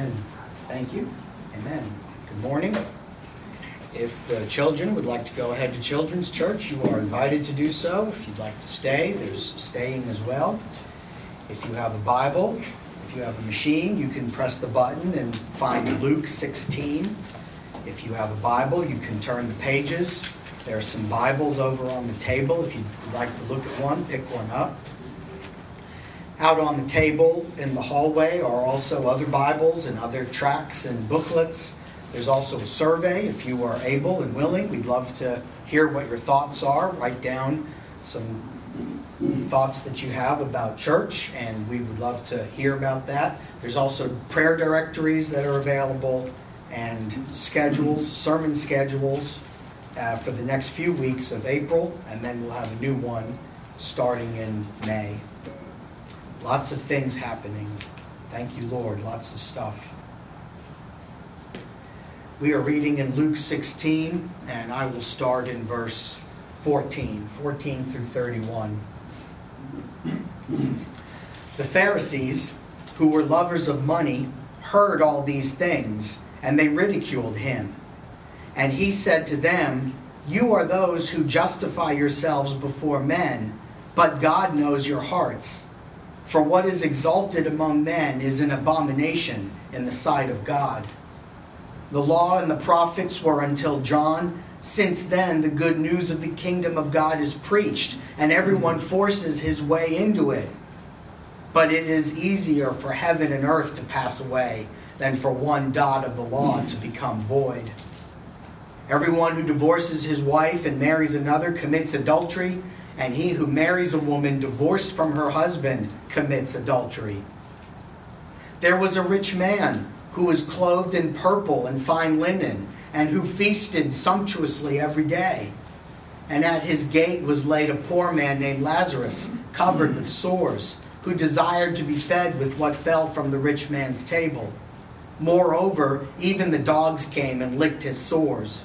Amen. Thank you. Amen. Good morning. If the children would like to go ahead to Children's Church, you are invited to do so. If you'd like to stay, there's staying as well. If you have a Bible, if you have a machine, you can press the button and find Luke 16. If you have a Bible, you can turn the pages. There are some Bibles over on the table. If you'd like to look at one, pick one up. Out on the table in the hallway are also other Bibles and other tracts and booklets. There's also a survey if you are able and willing. We'd love to hear what your thoughts are. Write down some thoughts that you have about church, and we would love to hear about that. There's also prayer directories that are available and schedules, sermon schedules uh, for the next few weeks of April, and then we'll have a new one starting in May. Lots of things happening. Thank you, Lord. Lots of stuff. We are reading in Luke 16, and I will start in verse 14, 14 through 31. The Pharisees, who were lovers of money, heard all these things, and they ridiculed him. And he said to them, You are those who justify yourselves before men, but God knows your hearts. For what is exalted among men is an abomination in the sight of God. The law and the prophets were until John. Since then, the good news of the kingdom of God is preached, and everyone forces his way into it. But it is easier for heaven and earth to pass away than for one dot of the law to become void. Everyone who divorces his wife and marries another commits adultery and he who marries a woman divorced from her husband commits adultery. There was a rich man who was clothed in purple and fine linen, and who feasted sumptuously every day. And at his gate was laid a poor man named Lazarus, covered with sores, who desired to be fed with what fell from the rich man's table. Moreover, even the dogs came and licked his sores.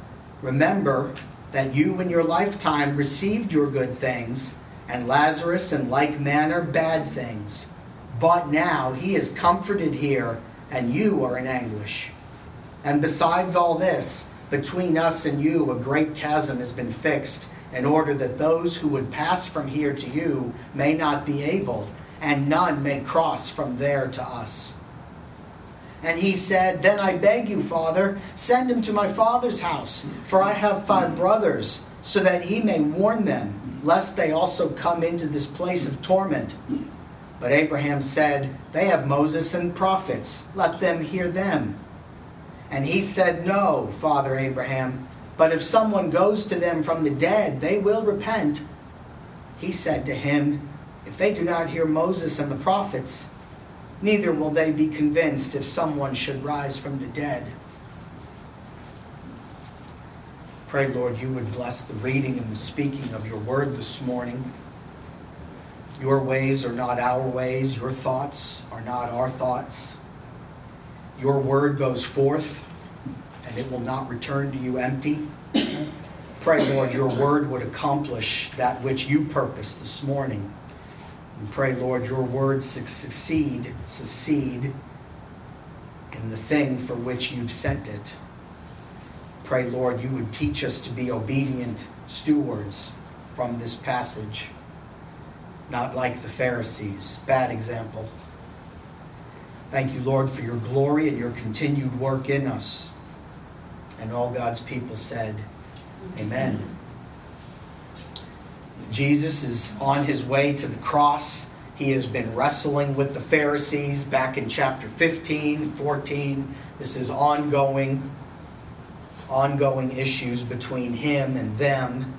Remember that you in your lifetime received your good things, and Lazarus in like manner bad things. But now he is comforted here, and you are in anguish. And besides all this, between us and you a great chasm has been fixed, in order that those who would pass from here to you may not be able, and none may cross from there to us. And he said, Then I beg you, Father, send him to my father's house, for I have five brothers, so that he may warn them, lest they also come into this place of torment. But Abraham said, They have Moses and prophets, let them hear them. And he said, No, Father Abraham, but if someone goes to them from the dead, they will repent. He said to him, If they do not hear Moses and the prophets, neither will they be convinced if someone should rise from the dead. Pray, Lord, you would bless the reading and the speaking of your word this morning. Your ways are not our ways, your thoughts are not our thoughts. Your word goes forth, and it will not return to you empty. Pray, Lord, your word would accomplish that which you purpose this morning. And pray, Lord, your word succeed, succeed in the thing for which you've sent it. Pray, Lord, you would teach us to be obedient stewards from this passage, not like the Pharisees. Bad example. Thank you, Lord, for your glory and your continued work in us. And all God's people said, Amen. Jesus is on his way to the cross. He has been wrestling with the Pharisees back in chapter 15, 14. This is ongoing, ongoing issues between him and them.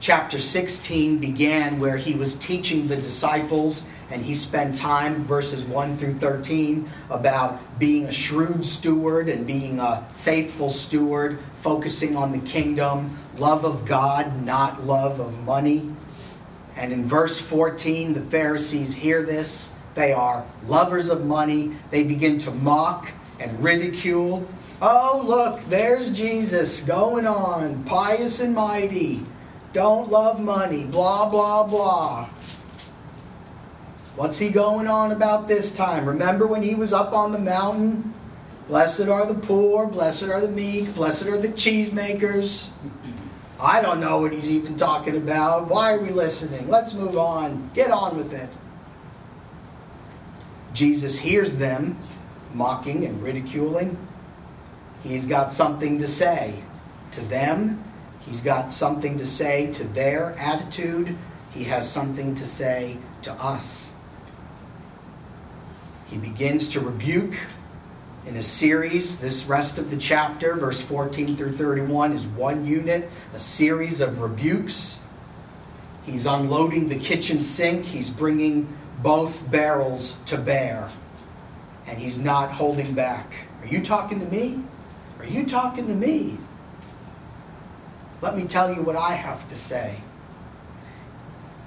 Chapter 16 began where he was teaching the disciples and he spent time, verses 1 through 13, about being a shrewd steward and being a faithful steward, focusing on the kingdom, love of God, not love of money. And in verse 14, the Pharisees hear this. They are lovers of money. They begin to mock and ridicule. Oh, look, there's Jesus going on, pious and mighty. Don't love money, blah, blah, blah. What's he going on about this time? Remember when he was up on the mountain? Blessed are the poor, blessed are the meek, blessed are the cheesemakers. I don't know what he's even talking about. Why are we listening? Let's move on. Get on with it. Jesus hears them mocking and ridiculing. He's got something to say to them. He's got something to say to their attitude. He has something to say to us. He begins to rebuke in a series. This rest of the chapter, verse 14 through 31, is one unit, a series of rebukes. He's unloading the kitchen sink, he's bringing both barrels to bear, and he's not holding back. Are you talking to me? Are you talking to me? Let me tell you what I have to say.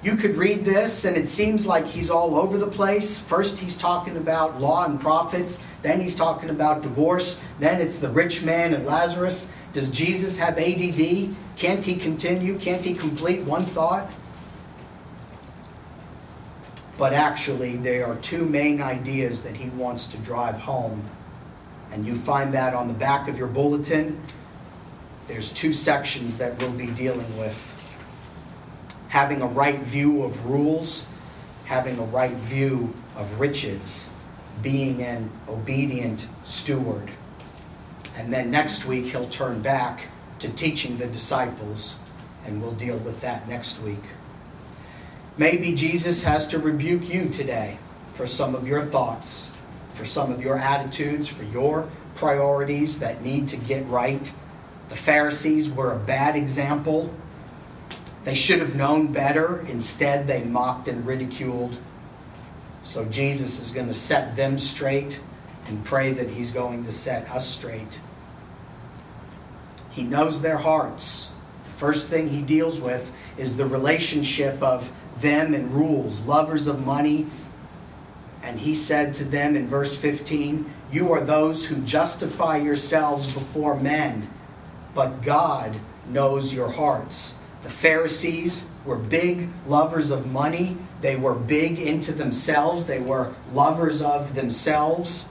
You could read this, and it seems like he's all over the place. First, he's talking about law and prophets. Then, he's talking about divorce. Then, it's the rich man and Lazarus. Does Jesus have ADD? Can't he continue? Can't he complete one thought? But actually, there are two main ideas that he wants to drive home. And you find that on the back of your bulletin. There's two sections that we'll be dealing with having a right view of rules, having a right view of riches, being an obedient steward. And then next week, he'll turn back to teaching the disciples, and we'll deal with that next week. Maybe Jesus has to rebuke you today for some of your thoughts, for some of your attitudes, for your priorities that need to get right. The Pharisees were a bad example they should have known better. Instead, they mocked and ridiculed. So Jesus is going to set them straight and pray that He's going to set us straight. He knows their hearts. The first thing He deals with is the relationship of them and rules, lovers of money. And He said to them in verse 15, You are those who justify yourselves before men, but God knows your hearts. The Pharisees were big lovers of money. They were big into themselves. They were lovers of themselves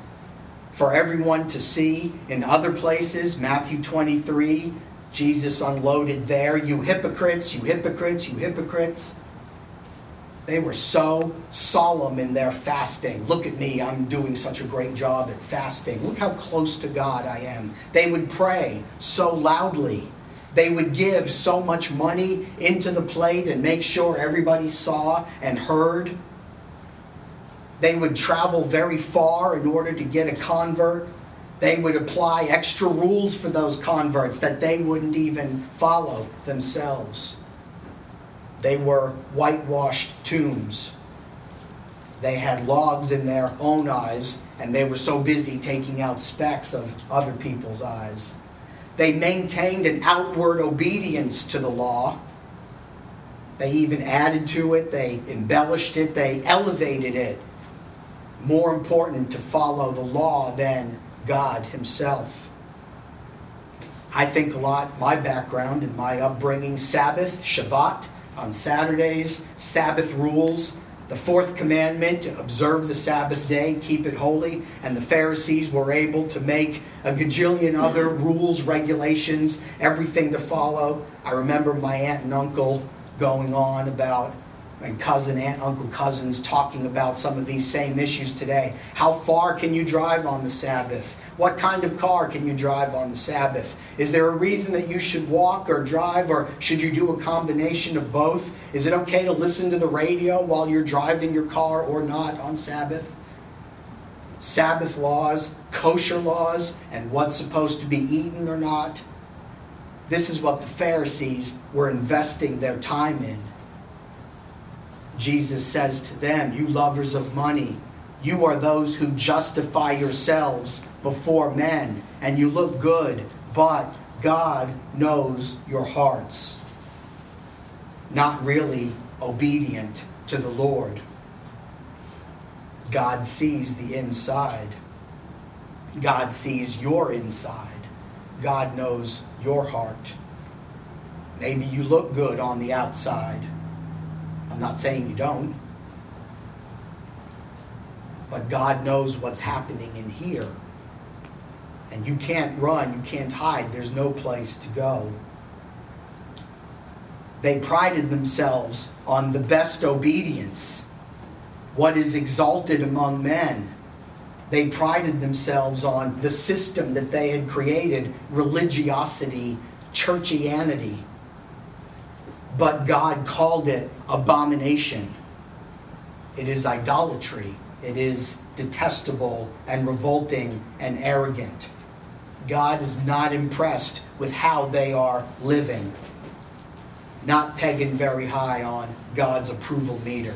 for everyone to see. In other places, Matthew 23, Jesus unloaded there, You hypocrites, you hypocrites, you hypocrites. They were so solemn in their fasting. Look at me, I'm doing such a great job at fasting. Look how close to God I am. They would pray so loudly. They would give so much money into the plate and make sure everybody saw and heard. They would travel very far in order to get a convert. They would apply extra rules for those converts that they wouldn't even follow themselves. They were whitewashed tombs. They had logs in their own eyes, and they were so busy taking out specks of other people's eyes. They maintained an outward obedience to the law. They even added to it, they embellished it, they elevated it. More important to follow the law than God Himself. I think a lot, my background and my upbringing, Sabbath, Shabbat, on Saturdays, Sabbath rules, the fourth commandment observe the Sabbath day, keep it holy. And the Pharisees were able to make a gajillion other rules, regulations, everything to follow. I remember my aunt and uncle going on about and cousin, aunt, uncle, cousins talking about some of these same issues today. How far can you drive on the Sabbath? What kind of car can you drive on the Sabbath? Is there a reason that you should walk or drive, or should you do a combination of both? Is it okay to listen to the radio while you're driving your car or not on Sabbath? Sabbath laws, kosher laws, and what's supposed to be eaten or not. This is what the Pharisees were investing their time in. Jesus says to them, You lovers of money, you are those who justify yourselves before men, and you look good, but God knows your hearts. Not really obedient to the Lord. God sees the inside. God sees your inside. God knows your heart. Maybe you look good on the outside. I'm not saying you don't. But God knows what's happening in here. And you can't run, you can't hide, there's no place to go. They prided themselves on the best obedience, what is exalted among men. They prided themselves on the system that they had created religiosity, churchianity. But God called it abomination. It is idolatry. It is detestable and revolting and arrogant. God is not impressed with how they are living, not pegging very high on God's approval meter.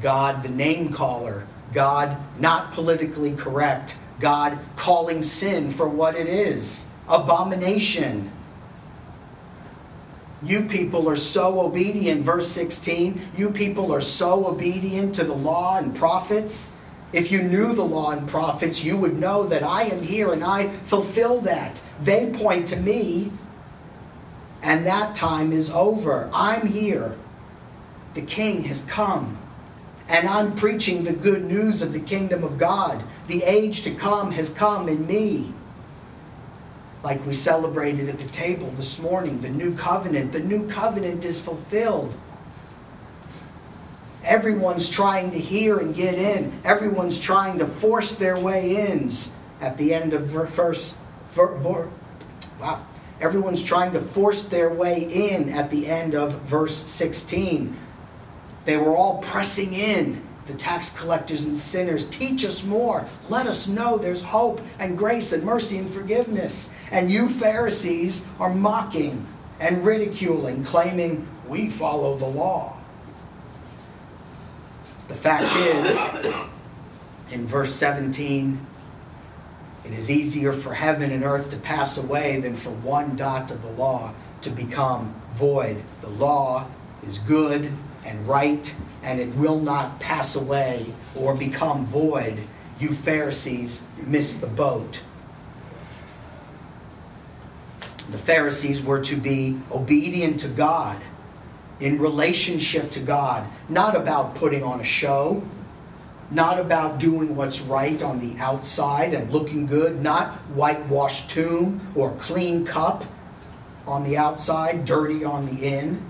God, the name caller, God, not politically correct, God calling sin for what it is abomination. You people are so obedient, verse 16. You people are so obedient to the law and prophets. If you knew the law and prophets, you would know that I am here and I fulfill that. They point to me, and that time is over. I'm here. The king has come. And I'm preaching the good news of the kingdom of God. The age to come has come in me. Like we celebrated at the table this morning, the new covenant. The new covenant is fulfilled. Everyone's trying to hear and get in. Everyone's trying to force their way ins at the end of verse. Wow. Everyone's trying to force their way in at the end of verse 16. They were all pressing in. The tax collectors and sinners, teach us more. Let us know there's hope and grace and mercy and forgiveness. And you Pharisees are mocking and ridiculing, claiming we follow the law. The fact is, in verse 17, it is easier for heaven and earth to pass away than for one dot of the law to become void. The law is good and right, and it will not pass away or become void. You Pharisees missed the boat. The Pharisees were to be obedient to God in relationship to God, not about putting on a show, not about doing what's right on the outside and looking good, not whitewashed tomb or clean cup on the outside, dirty on the in.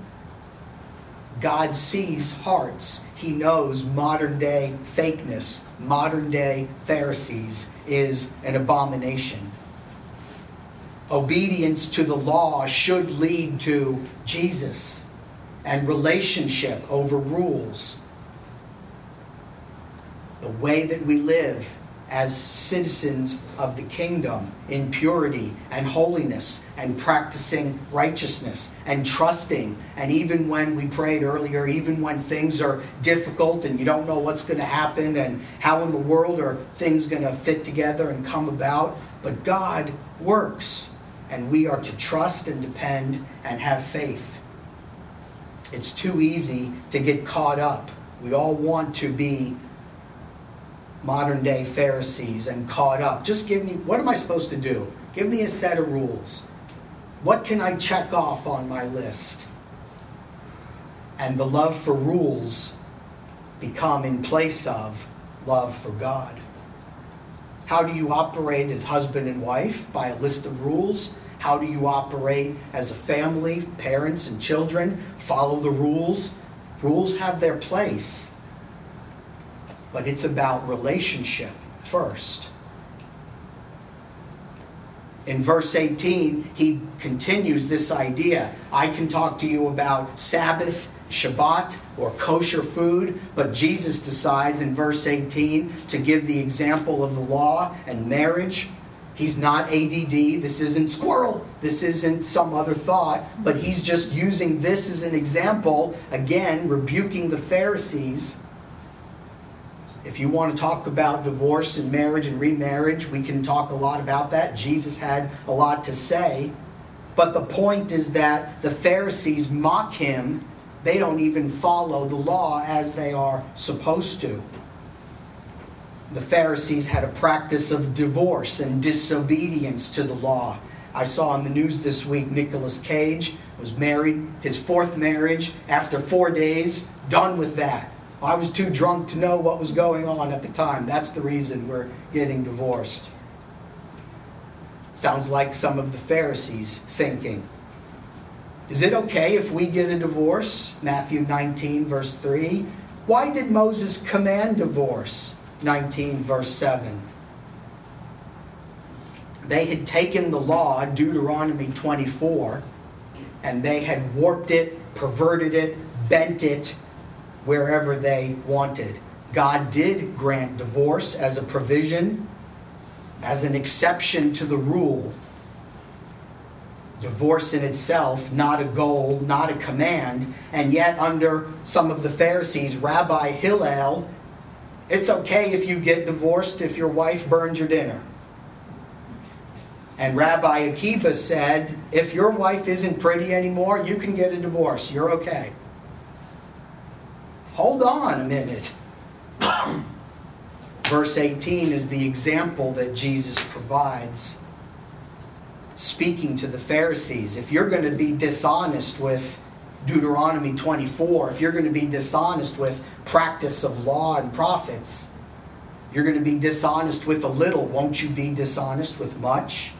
God sees hearts. He knows modern day fakeness, modern day Pharisees is an abomination. Obedience to the law should lead to Jesus and relationship over rules. The way that we live as citizens of the kingdom in purity and holiness and practicing righteousness and trusting. And even when we prayed earlier, even when things are difficult and you don't know what's going to happen and how in the world are things going to fit together and come about, but God works and we are to trust and depend and have faith. It's too easy to get caught up. We all want to be modern day Pharisees and caught up. Just give me, what am I supposed to do? Give me a set of rules. What can I check off on my list? And the love for rules become in place of love for God. How do you operate as husband and wife? By a list of rules. How do you operate as a family, parents and children? Follow the rules. Rules have their place, but it's about relationship first. In verse 18, he continues this idea. I can talk to you about Sabbath, Shabbat, or kosher food, but Jesus decides in verse 18 to give the example of the law and marriage He's not ADD. This isn't squirrel. This isn't some other thought. But he's just using this as an example, again, rebuking the Pharisees. If you want to talk about divorce and marriage and remarriage, we can talk a lot about that. Jesus had a lot to say. But the point is that the Pharisees mock him. They don't even follow the law as they are supposed to the Pharisees had a practice of divorce and disobedience to the law. I saw on the news this week Nicolas Cage was married, his fourth marriage, after four days, done with that. I was too drunk to know what was going on at the time. That's the reason we're getting divorced. Sounds like some of the Pharisees thinking. Is it okay if we get a divorce? Matthew 19, verse 3. Why did Moses command divorce? 19, verse 7. They had taken the law, Deuteronomy 24, and they had warped it, perverted it, bent it wherever they wanted. God did grant divorce as a provision, as an exception to the rule. Divorce in itself, not a goal, not a command, and yet under some of the Pharisees, Rabbi Hillel it's okay if you get divorced if your wife burned your dinner. And Rabbi Akiba said, if your wife isn't pretty anymore, you can get a divorce. You're okay. Hold on a minute. Verse 18 is the example that Jesus provides, speaking to the Pharisees. If you're going to be dishonest with Deuteronomy 24, if you're going to be dishonest with practice of law and prophets, you're going to be dishonest with a little. Won't you be dishonest with much?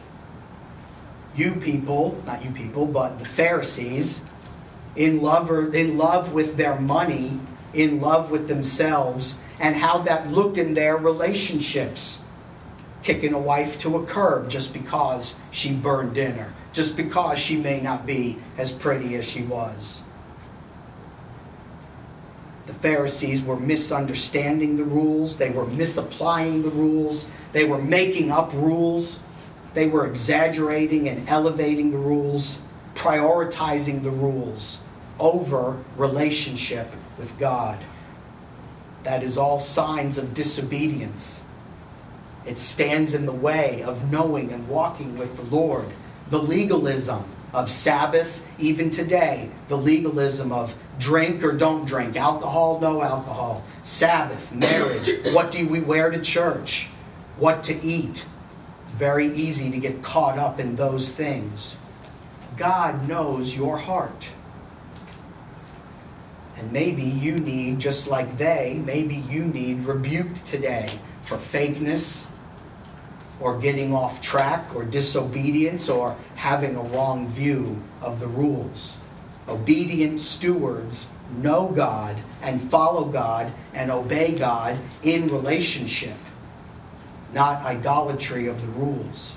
You people, not you people, but the Pharisees, in love, or, in love with their money, in love with themselves, and how that looked in their relationships. Kicking a wife to a curb just because she burned dinner just because she may not be as pretty as she was. The Pharisees were misunderstanding the rules, they were misapplying the rules, they were making up rules, they were exaggerating and elevating the rules, prioritizing the rules over relationship with God. That is all signs of disobedience. It stands in the way of knowing and walking with the Lord the legalism of Sabbath, even today, the legalism of drink or don't drink, alcohol, no alcohol, Sabbath, marriage, what do we wear to church, what to eat. It's very easy to get caught up in those things. God knows your heart. And maybe you need, just like they, maybe you need rebuked today for fakeness, or getting off track or disobedience or having a wrong view of the rules. Obedient stewards know God and follow God and obey God in relationship, not idolatry of the rules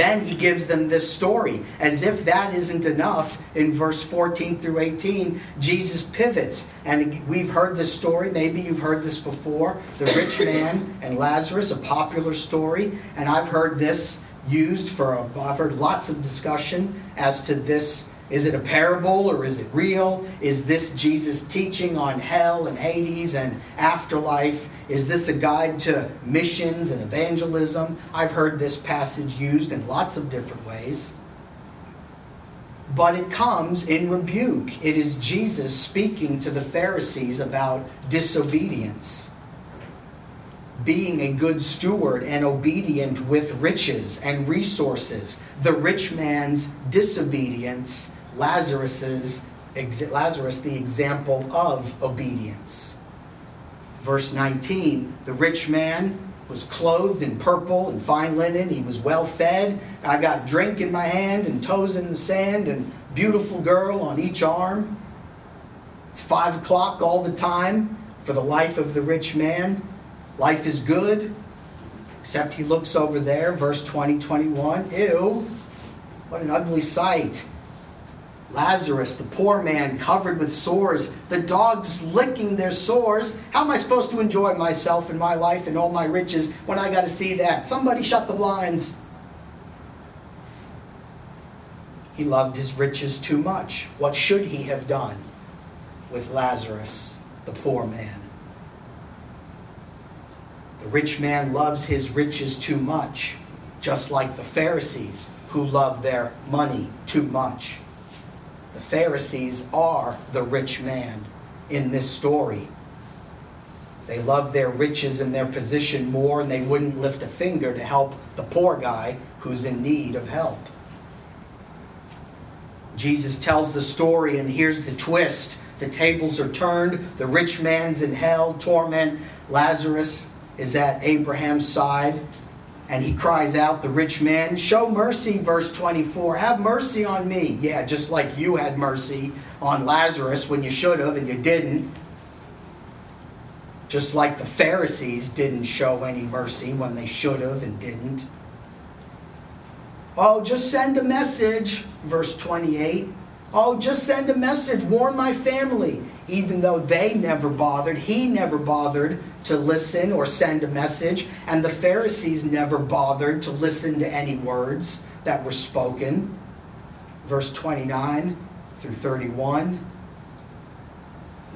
then he gives them this story. As if that isn't enough, in verse 14 through 18, Jesus pivots. And we've heard this story. Maybe you've heard this before. The rich man and Lazarus, a popular story. And I've heard this used for, a, I've heard lots of discussion as to this. Is it a parable or is it real? Is this Jesus teaching on hell and Hades and afterlife? Is this a guide to missions and evangelism? I've heard this passage used in lots of different ways. But it comes in rebuke. It is Jesus speaking to the Pharisees about disobedience, being a good steward and obedient with riches and resources. The rich man's disobedience, Lazarus's Lazarus the example of obedience. Verse 19 The rich man was clothed in purple and fine linen. He was well fed. I got drink in my hand and toes in the sand and beautiful girl on each arm. It's five o'clock all the time for the life of the rich man. Life is good, except he looks over there, verse 20, 21. Ew, what an ugly sight. Lazarus, the poor man, covered with sores, the dogs licking their sores. How am I supposed to enjoy myself and my life and all my riches when I got to see that? Somebody shut the blinds. He loved his riches too much. What should he have done with Lazarus, the poor man? The rich man loves his riches too much, just like the Pharisees who love their money too much. The Pharisees are the rich man in this story. They love their riches and their position more, and they wouldn't lift a finger to help the poor guy who's in need of help. Jesus tells the story, and here's the twist the tables are turned, the rich man's in hell, torment. Lazarus is at Abraham's side, and he cries out, the rich man, Show mercy, verse 24. Have mercy on me. Yeah, just like you had mercy on Lazarus when you should have and you didn't. Just like the Pharisees didn't show any mercy when they should have and didn't. Oh, just send a message, verse 28. Oh, just send a message, warn my family. Even though they never bothered, he never bothered to listen or send a message, and the Pharisees never bothered to listen to any words that were spoken. Verse 29 through 31.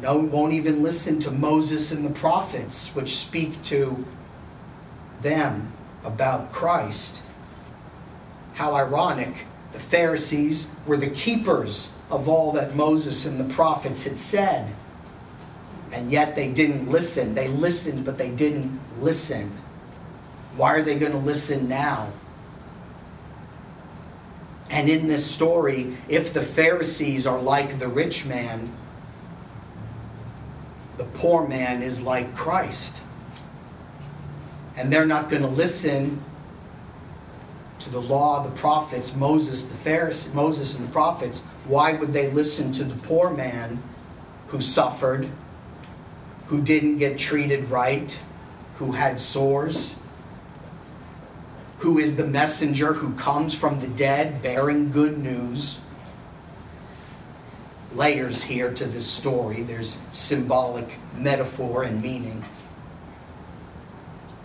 No, won't even listen to Moses and the prophets, which speak to them about Christ. How ironic, the Pharisees were the keepers of all that Moses and the prophets had said and yet they didn't listen. They listened, but they didn't listen. Why are they going to listen now? And in this story, if the Pharisees are like the rich man, the poor man is like Christ. And they're not going to listen to the law, the prophets, Moses, the Pharisees, Moses and the prophets. Why would they listen to the poor man who suffered who didn't get treated right, who had sores, who is the messenger who comes from the dead bearing good news. Layers here to this story. There's symbolic metaphor and meaning.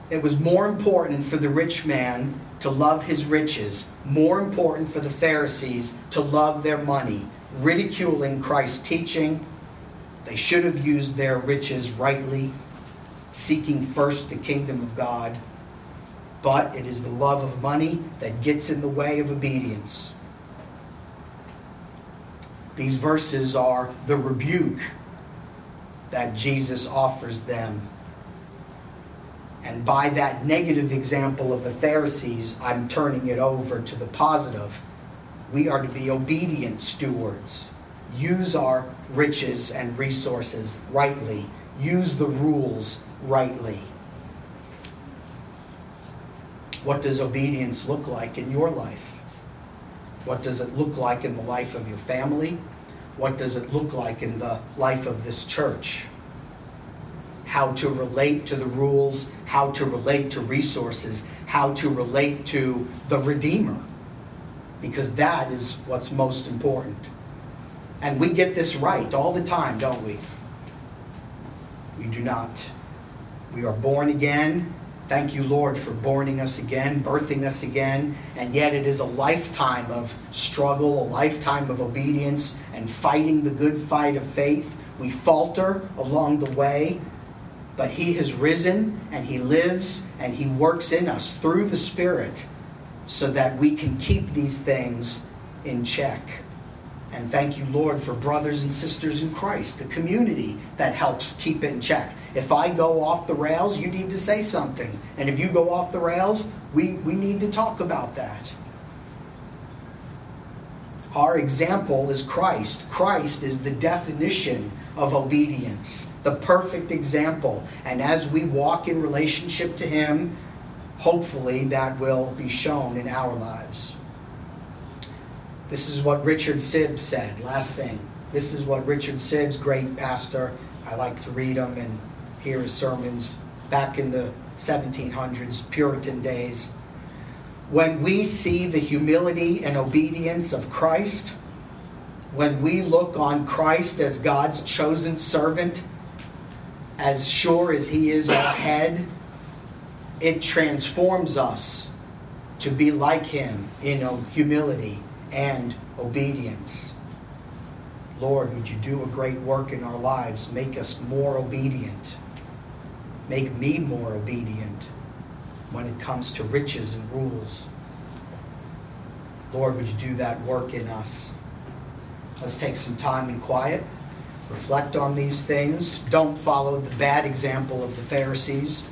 It was more important for the rich man to love his riches, more important for the Pharisees to love their money, ridiculing Christ's teaching they should have used their riches rightly, seeking first the kingdom of God. But it is the love of money that gets in the way of obedience. These verses are the rebuke that Jesus offers them. And by that negative example of the Pharisees, I'm turning it over to the positive. We are to be obedient stewards use our riches and resources rightly, use the rules rightly. What does obedience look like in your life? What does it look like in the life of your family? What does it look like in the life of this church? How to relate to the rules, how to relate to resources, how to relate to the Redeemer. Because that is what's most important. And we get this right all the time, don't we? We do not. We are born again. Thank you, Lord, for borning us again, birthing us again. And yet it is a lifetime of struggle, a lifetime of obedience, and fighting the good fight of faith. We falter along the way, but He has risen and He lives and He works in us through the Spirit so that we can keep these things in check. And thank you, Lord, for brothers and sisters in Christ, the community that helps keep it in check. If I go off the rails, you need to say something. And if you go off the rails, we, we need to talk about that. Our example is Christ. Christ is the definition of obedience, the perfect example. And as we walk in relationship to Him, hopefully that will be shown in our lives. This is what Richard Sibbes said. Last thing. This is what Richard Sibbes, great pastor, I like to read him and hear his sermons back in the 1700s, Puritan days. When we see the humility and obedience of Christ, when we look on Christ as God's chosen servant, as sure as He is our head, it transforms us to be like Him in humility and obedience. Lord, would you do a great work in our lives? Make us more obedient. Make me more obedient when it comes to riches and rules. Lord, would you do that work in us? Let's take some time in quiet, reflect on these things. Don't follow the bad example of the Pharisees.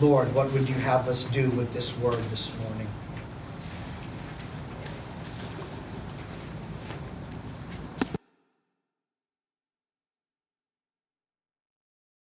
Lord, what would you have us do with this word this morning?